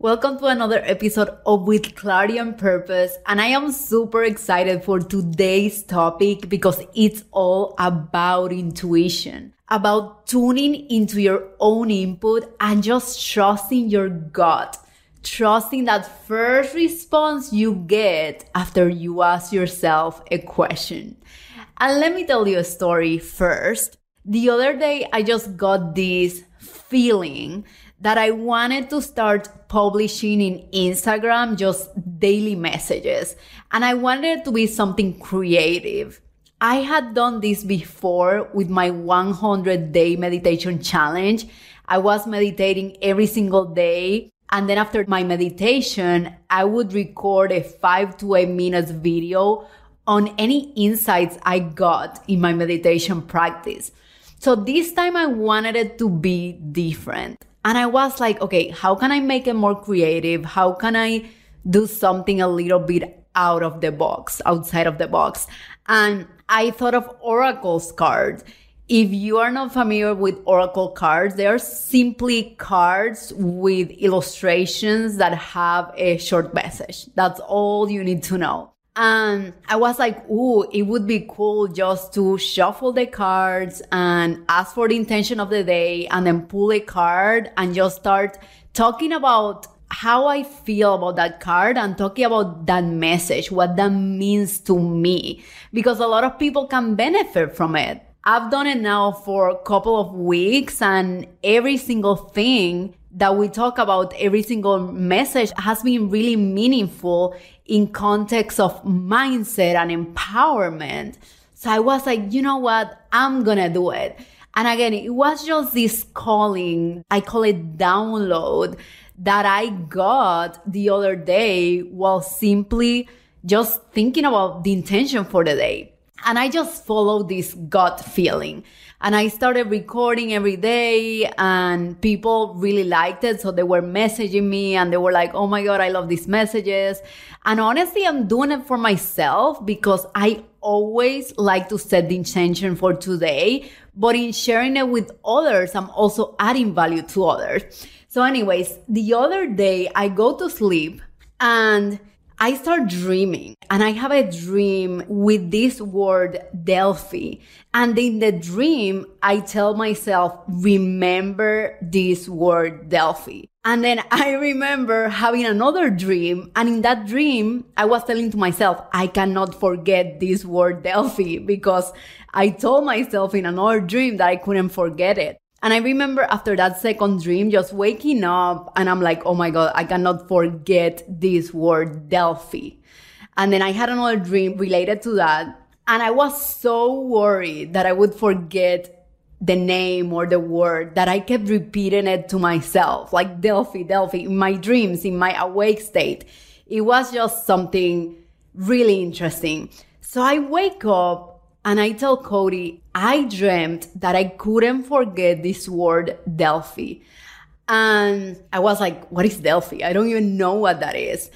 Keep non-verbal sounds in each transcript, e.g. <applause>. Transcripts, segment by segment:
Welcome to another episode of With Clarity and Purpose. And I am super excited for today's topic because it's all about intuition, about tuning into your own input and just trusting your gut, trusting that first response you get after you ask yourself a question. And let me tell you a story first. The other day, I just got this feeling that I wanted to start publishing in Instagram just daily messages. And I wanted it to be something creative. I had done this before with my 100 day meditation challenge. I was meditating every single day. And then after my meditation, I would record a five to eight minutes video on any insights I got in my meditation practice. So this time I wanted it to be different. And I was like, okay, how can I make it more creative? How can I do something a little bit out of the box, outside of the box? And I thought of Oracle's cards. If you are not familiar with Oracle cards, they are simply cards with illustrations that have a short message. That's all you need to know. And I was like, ooh, it would be cool just to shuffle the cards and ask for the intention of the day and then pull a card and just start talking about how I feel about that card and talking about that message, what that means to me, because a lot of people can benefit from it. I've done it now for a couple of weeks and every single thing that we talk about every single message has been really meaningful in context of mindset and empowerment. So I was like, you know what? I'm gonna do it. And again, it was just this calling, I call it download that I got the other day while simply just thinking about the intention for the day. And I just followed this gut feeling and I started recording every day and people really liked it. So they were messaging me and they were like, Oh my God, I love these messages. And honestly, I'm doing it for myself because I always like to set the intention for today. But in sharing it with others, I'm also adding value to others. So anyways, the other day I go to sleep and I start dreaming and I have a dream with this word Delphi. And in the dream, I tell myself, remember this word Delphi. And then <laughs> I remember having another dream. And in that dream, I was telling to myself, I cannot forget this word Delphi <laughs> because I told myself in another dream that I couldn't forget it. And I remember after that second dream, just waking up and I'm like, oh my God, I cannot forget this word Delphi. And then I had another dream related to that. And I was so worried that I would forget the name or the word that I kept repeating it to myself, like Delphi, Delphi, in my dreams, in my awake state. It was just something really interesting. So I wake up and I tell Cody, I dreamt that I couldn't forget this word Delphi. And I was like, what is Delphi? I don't even know what that is.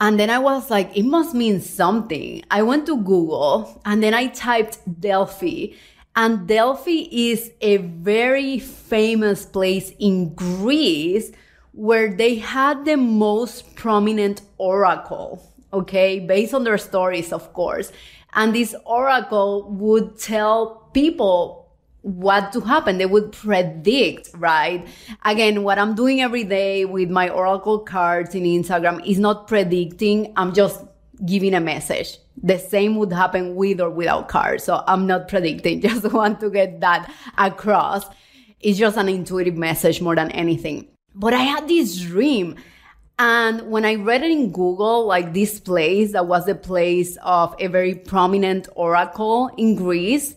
And then I was like, it must mean something. I went to Google and then I typed Delphi. And Delphi is a very famous place in Greece where they had the most prominent oracle. Okay. Based on their stories, of course. And this oracle would tell people what to happen. They would predict, right? Again, what I'm doing every day with my oracle cards in Instagram is not predicting. I'm just giving a message. The same would happen with or without cards. So I'm not predicting. <laughs> Just want to get that across. It's just an intuitive message more than anything. But I had this dream. And when I read it in Google, like this place that was the place of a very prominent oracle in Greece,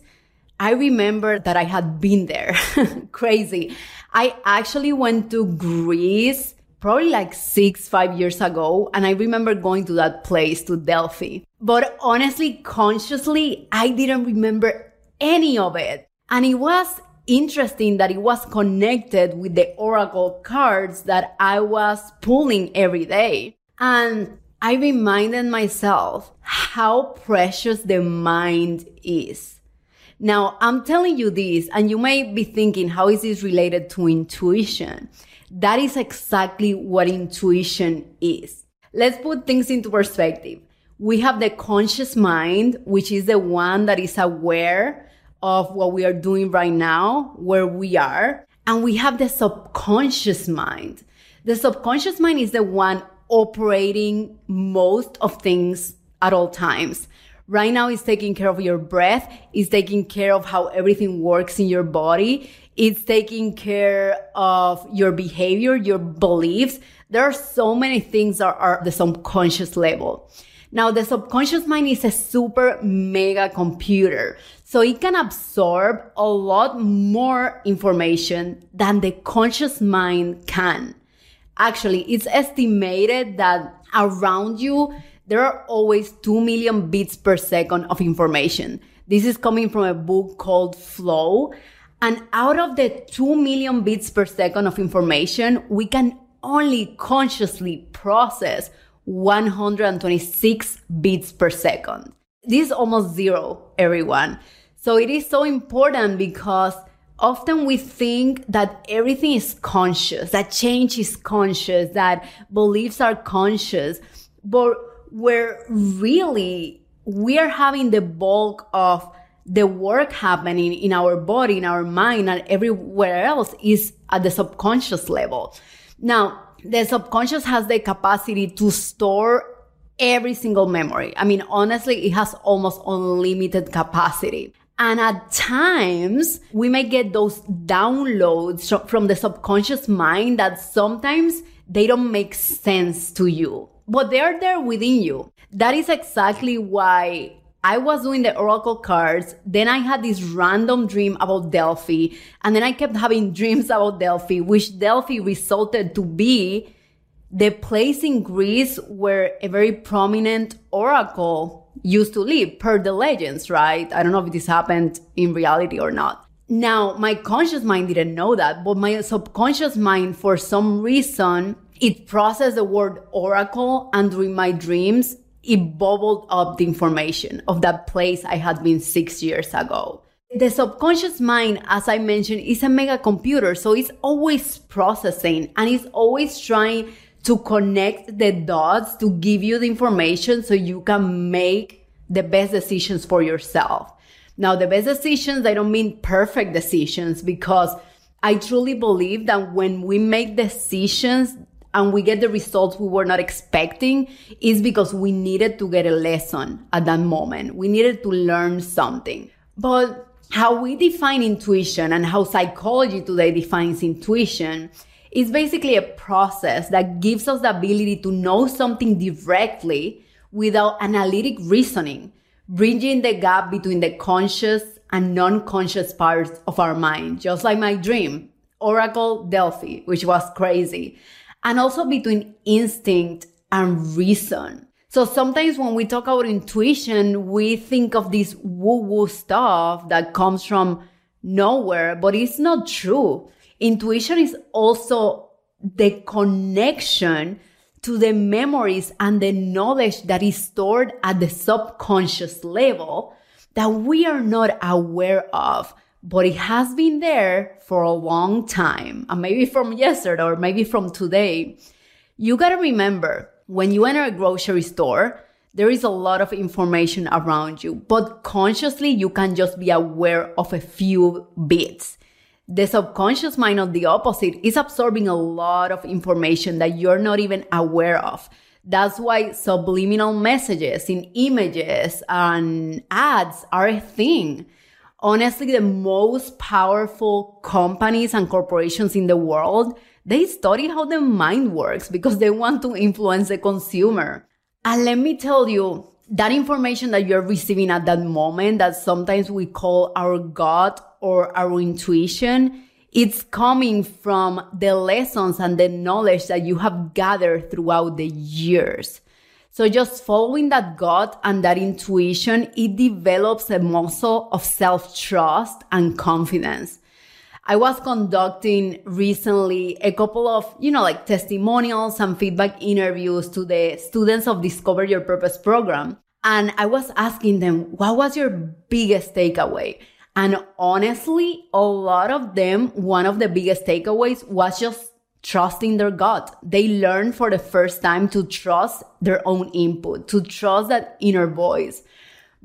I remember that I had been there. <laughs> Crazy. I actually went to Greece probably like six, five years ago. And I remember going to that place, to Delphi. But honestly, consciously, I didn't remember any of it. And it was interesting that it was connected with the oracle cards that I was pulling every day. And I reminded myself how precious the mind is. Now, I'm telling you this, and you may be thinking, how is this related to intuition? That is exactly what intuition is. Let's put things into perspective. We have the conscious mind, which is the one that is aware of what we are doing right now, where we are. And we have the subconscious mind. The subconscious mind is the one operating most of things at all times. Right now, it's taking care of your breath. It's taking care of how everything works in your body. It's taking care of your behavior, your beliefs. There are so many things that are the subconscious level. Now, the subconscious mind is a super mega computer. So it can absorb a lot more information than the conscious mind can. Actually, it's estimated that around you, there are always 2 million bits per second of information. This is coming from a book called Flow. And out of the 2 million bits per second of information, we can only consciously process 126 bits per second. This is almost zero, everyone. So it is so important because often we think that everything is conscious, that change is conscious, that beliefs are conscious, but where really we are having the bulk of the work happening in our body, in our mind, and everywhere else is at the subconscious level. Now, the subconscious has the capacity to store every single memory. I mean, honestly, it has almost unlimited capacity. And at times, we may get those downloads from the subconscious mind that sometimes they don't make sense to you, but they're there within you. That is exactly why I was doing the oracle cards. Then I had this random dream about Delphi. And then I kept having <laughs> dreams about Delphi, which Delphi resulted to be the place in Greece where a very prominent oracle used to live per the legends, right? I don't know if this happened in reality or not. Now, my conscious mind didn't know that, but my subconscious mind, for some reason, it processed the word oracle and during my dreams, it bubbled up the information of that place I had been six years ago. The subconscious mind, as I mentioned, is a mega computer. So it's always processing and it's always trying to connect the dots to give you the information so you can make the best decisions for yourself. Now, the best decisions, I don't mean perfect decisions because I truly believe that when we make decisions and we get the results we were not expecting is because we needed to get a lesson at that moment. We needed to learn something. But how we define intuition and how psychology today defines intuition is basically a process that gives us the ability to know something directly without analytic reasoning, bridging the gap between the conscious and non-conscious parts of our mind, just like my dream, Oracle Delphi, which was crazy and also between instinct and reason. So sometimes when we talk about intuition, we think of this woo woo stuff that comes from nowhere, but it's not true. Intuition is also the connection to the memories and the knowledge that is stored at the subconscious level that we are not aware of but it has been there for a long time, and maybe from yesterday or maybe from today. You gotta remember when you enter a grocery store, there is a lot of information around you, but consciously you can just be aware of a few bits. The subconscious mind on the opposite is absorbing a lot of information that you're not even aware of. That's why subliminal messages in images and ads are a thing honestly, the most powerful companies and corporations in the world, they study how the mind works because they want to influence the consumer. And let me tell you, that information that you're receiving at that moment that sometimes we call our gut or our intuition, it's coming from the lessons and the knowledge that you have gathered throughout the years. So just following that gut and that intuition, it develops a muscle of self trust and confidence. I was conducting recently a couple of, you know, like testimonials and feedback interviews to the students of Discover Your Purpose program. And I was asking them, what was your biggest takeaway? And honestly, a lot of them, one of the biggest takeaways was just trusting their gut. They learned for the first time to trust their own input, to trust that inner voice.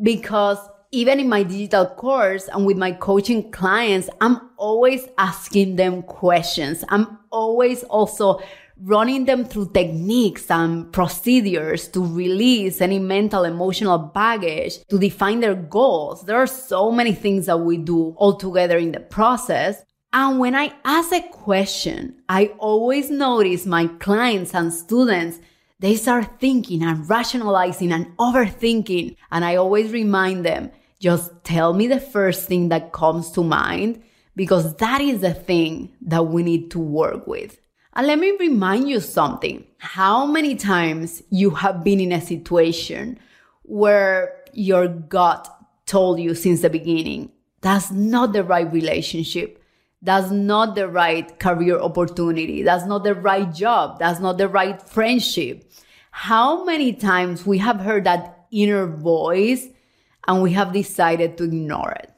Because even in my digital course and with my coaching clients, I'm always asking them questions. I'm always also running them through techniques and procedures to release any mental, emotional baggage, to define their goals. There are so many things that we do all together in the process. And when I ask a question, I always notice my clients and students, they start thinking and rationalizing and overthinking. And I always remind them, just tell me the first thing that comes to mind because that is the thing that we need to work with. And let me remind you something. How many times you have been in a situation where your gut told you since the beginning, that's not the right relationship. That's not the right career opportunity. That's not the right job. That's not the right friendship. How many times we have heard that inner voice and we have decided to ignore it.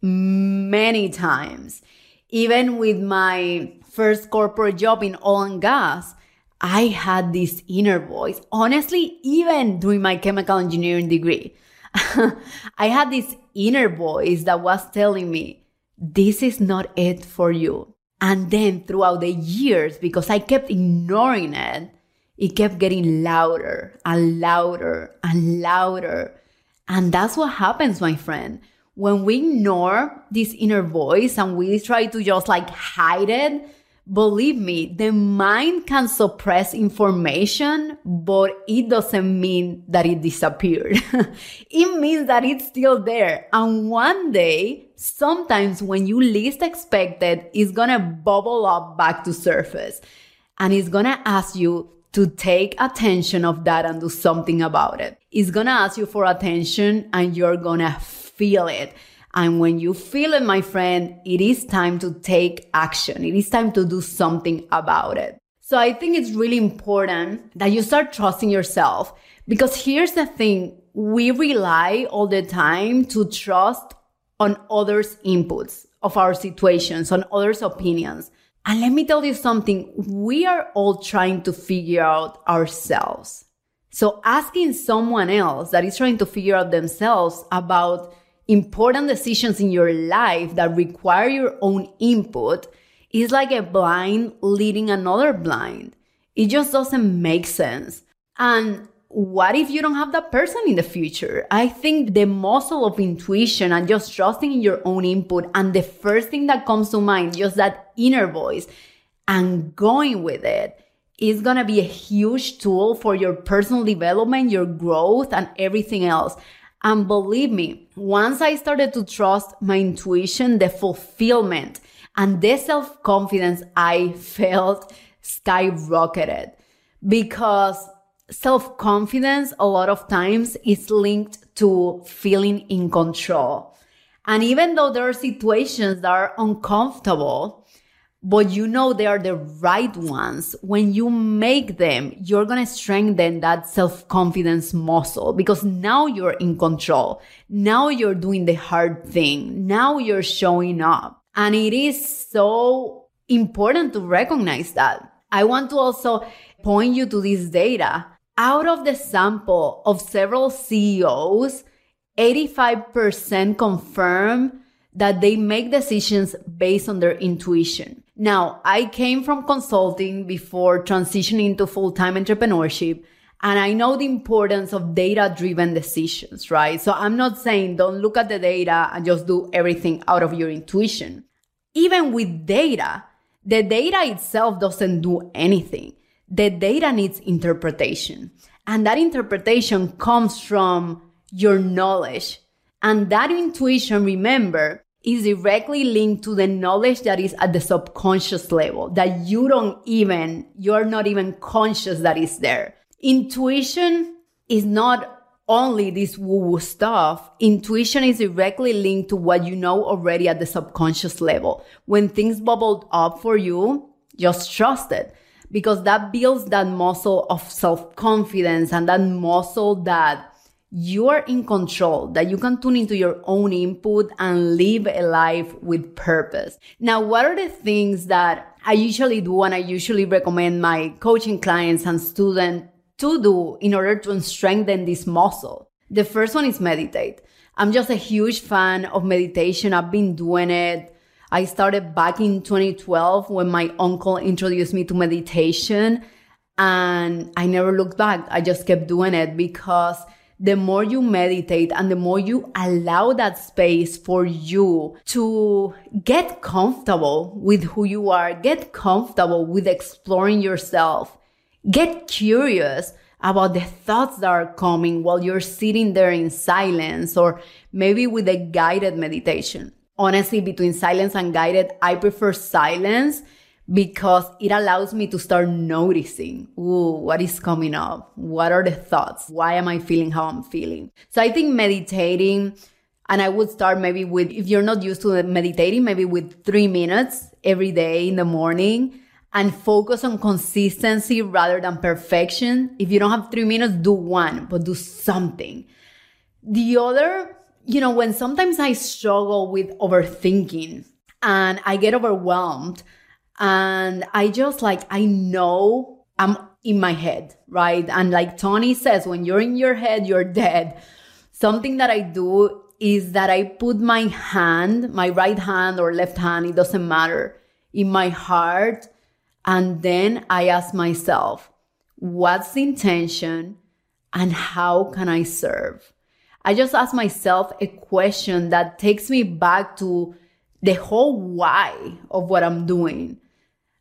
Many times. Even with my first corporate job in oil and gas, I had this inner voice. Honestly, even during my chemical engineering degree, <laughs> I had this inner voice that was telling me, this is not it for you. And then throughout the years, because I kept ignoring it, it kept getting louder and louder and louder and that's what happens, my friend. When we ignore this inner voice and we try to just like hide it, believe me, the mind can suppress information, but it doesn't mean that it disappeared. <laughs> it means that it's still there. And one day, sometimes when you least expect it, it's gonna bubble up back to surface. And it's gonna ask you to take attention of that and do something about it. It's gonna ask you for attention and you're gonna feel it. And when you feel it, my friend, it is time to take action. It is time to do something about it. So I think it's really important that you start trusting yourself because here's the thing. We rely all the time to trust on others' inputs of our situations, on others' opinions. And let me tell you something. We are all trying to figure out ourselves. So asking someone else that is trying to figure out themselves about important decisions in your life that require your own input is like a blind leading another blind. It just doesn't make sense. And what if you don't have that person in the future? I think the muscle of intuition and just trusting in your own input and the first thing that comes to mind, just that inner voice and going with it is going to be a huge tool for your personal development, your growth and everything else. And believe me, once I started to trust my intuition, the fulfillment and the self confidence I <laughs> felt skyrocketed because self confidence a lot of times is linked to feeling in control. And even though there are situations that are uncomfortable, but you know they are the right ones, when you make them, you're going to strengthen that self confidence muscle because now you're in control. Now you're doing the hard thing. Now you're showing up. And it is so important to recognize that. I want to also point you to this data out of the sample of several CEOs, 85% confirm that they make decisions based on their intuition. Now, I came from consulting before transitioning to full-time entrepreneurship. And I know the importance of data driven decisions, right? So I'm not saying don't look at the data and just do everything out of your intuition. Even with data, the data itself doesn't do anything. The data needs interpretation. And that interpretation comes from your knowledge. And that intuition, remember, is directly linked to the knowledge that is at the subconscious level that you don't even, you're not even conscious that is there. Intuition is not only this woo woo stuff. Intuition is directly linked to what you know already at the subconscious level. When things bubbled up for you, just trust it because that builds that muscle of self confidence and that muscle that you are in control, that you can tune into your own input and live a life with purpose. Now, what are the things that I usually do and I usually recommend my coaching clients and students to do in order to strengthen this muscle? The first one is meditate. I'm just a huge fan of meditation. I've been doing it. I started back in 2012 when my uncle introduced me to meditation and I never looked back. I just kept doing it because the more you meditate and the more you allow that space for you to get comfortable with who you are, get comfortable with exploring yourself, get curious about the thoughts that are coming while you're sitting there in silence or maybe with a guided meditation. Honestly, between silence and guided, I prefer silence because it allows me to start noticing, ooh, what is coming up? What are the thoughts? Why am I feeling how I'm feeling? So I think meditating, and I would start maybe with, if you're not used to meditating, maybe with three minutes every day in the morning and focus on consistency rather than perfection. If you don't have three minutes, do one, but do something. The other, you know, when sometimes I struggle with overthinking and I get overwhelmed, and I just like, I know I'm in my head, right? And like Tony says, when you're in your head, you're dead. Something that I do is that I put my hand, my right hand or left hand, it doesn't matter, in my heart. And then I ask myself, what's the intention and how can I serve? I just ask myself a question that takes me back to the whole why of what I'm doing.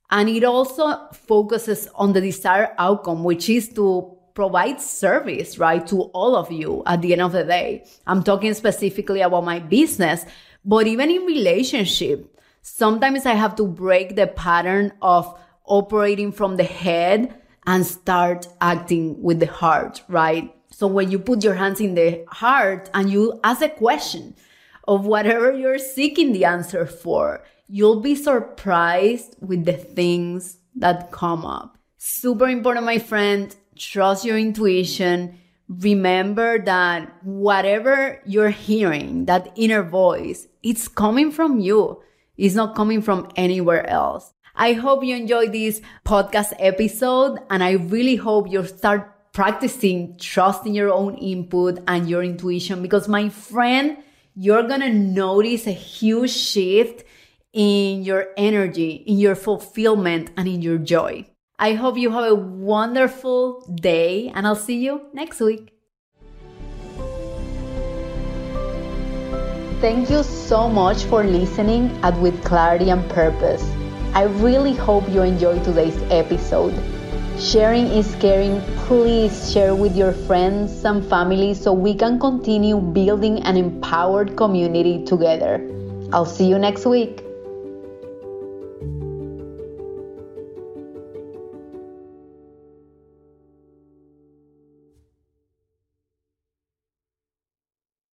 And it also focuses on the desired outcome, which is to provide service, right, to all of you at the end of the day. I'm talking specifically about my business, but even in relationship, sometimes I have to break the pattern of operating from the head and start acting with the heart, right? So when you put your hands in the heart and you ask a question of whatever you're seeking the answer for, you'll be surprised with the things that come up. Super important, my friend. Trust your intuition. Remember that whatever you're hearing, that inner voice, it's coming from you. It's not coming from anywhere else. I hope you enjoyed this podcast episode and I really hope you start practicing trusting your own input and your intuition because my friend, you're to notice a huge shift in your energy, in your fulfillment, and in your joy. I hope you have a wonderful day, and I'll see you next week. Thank you so much for listening at With Clarity and Purpose. I really hope you enjoyed today's episode. Sharing is caring. Please share with your friends and family so we can continue building an empowered community together. I'll see you next week.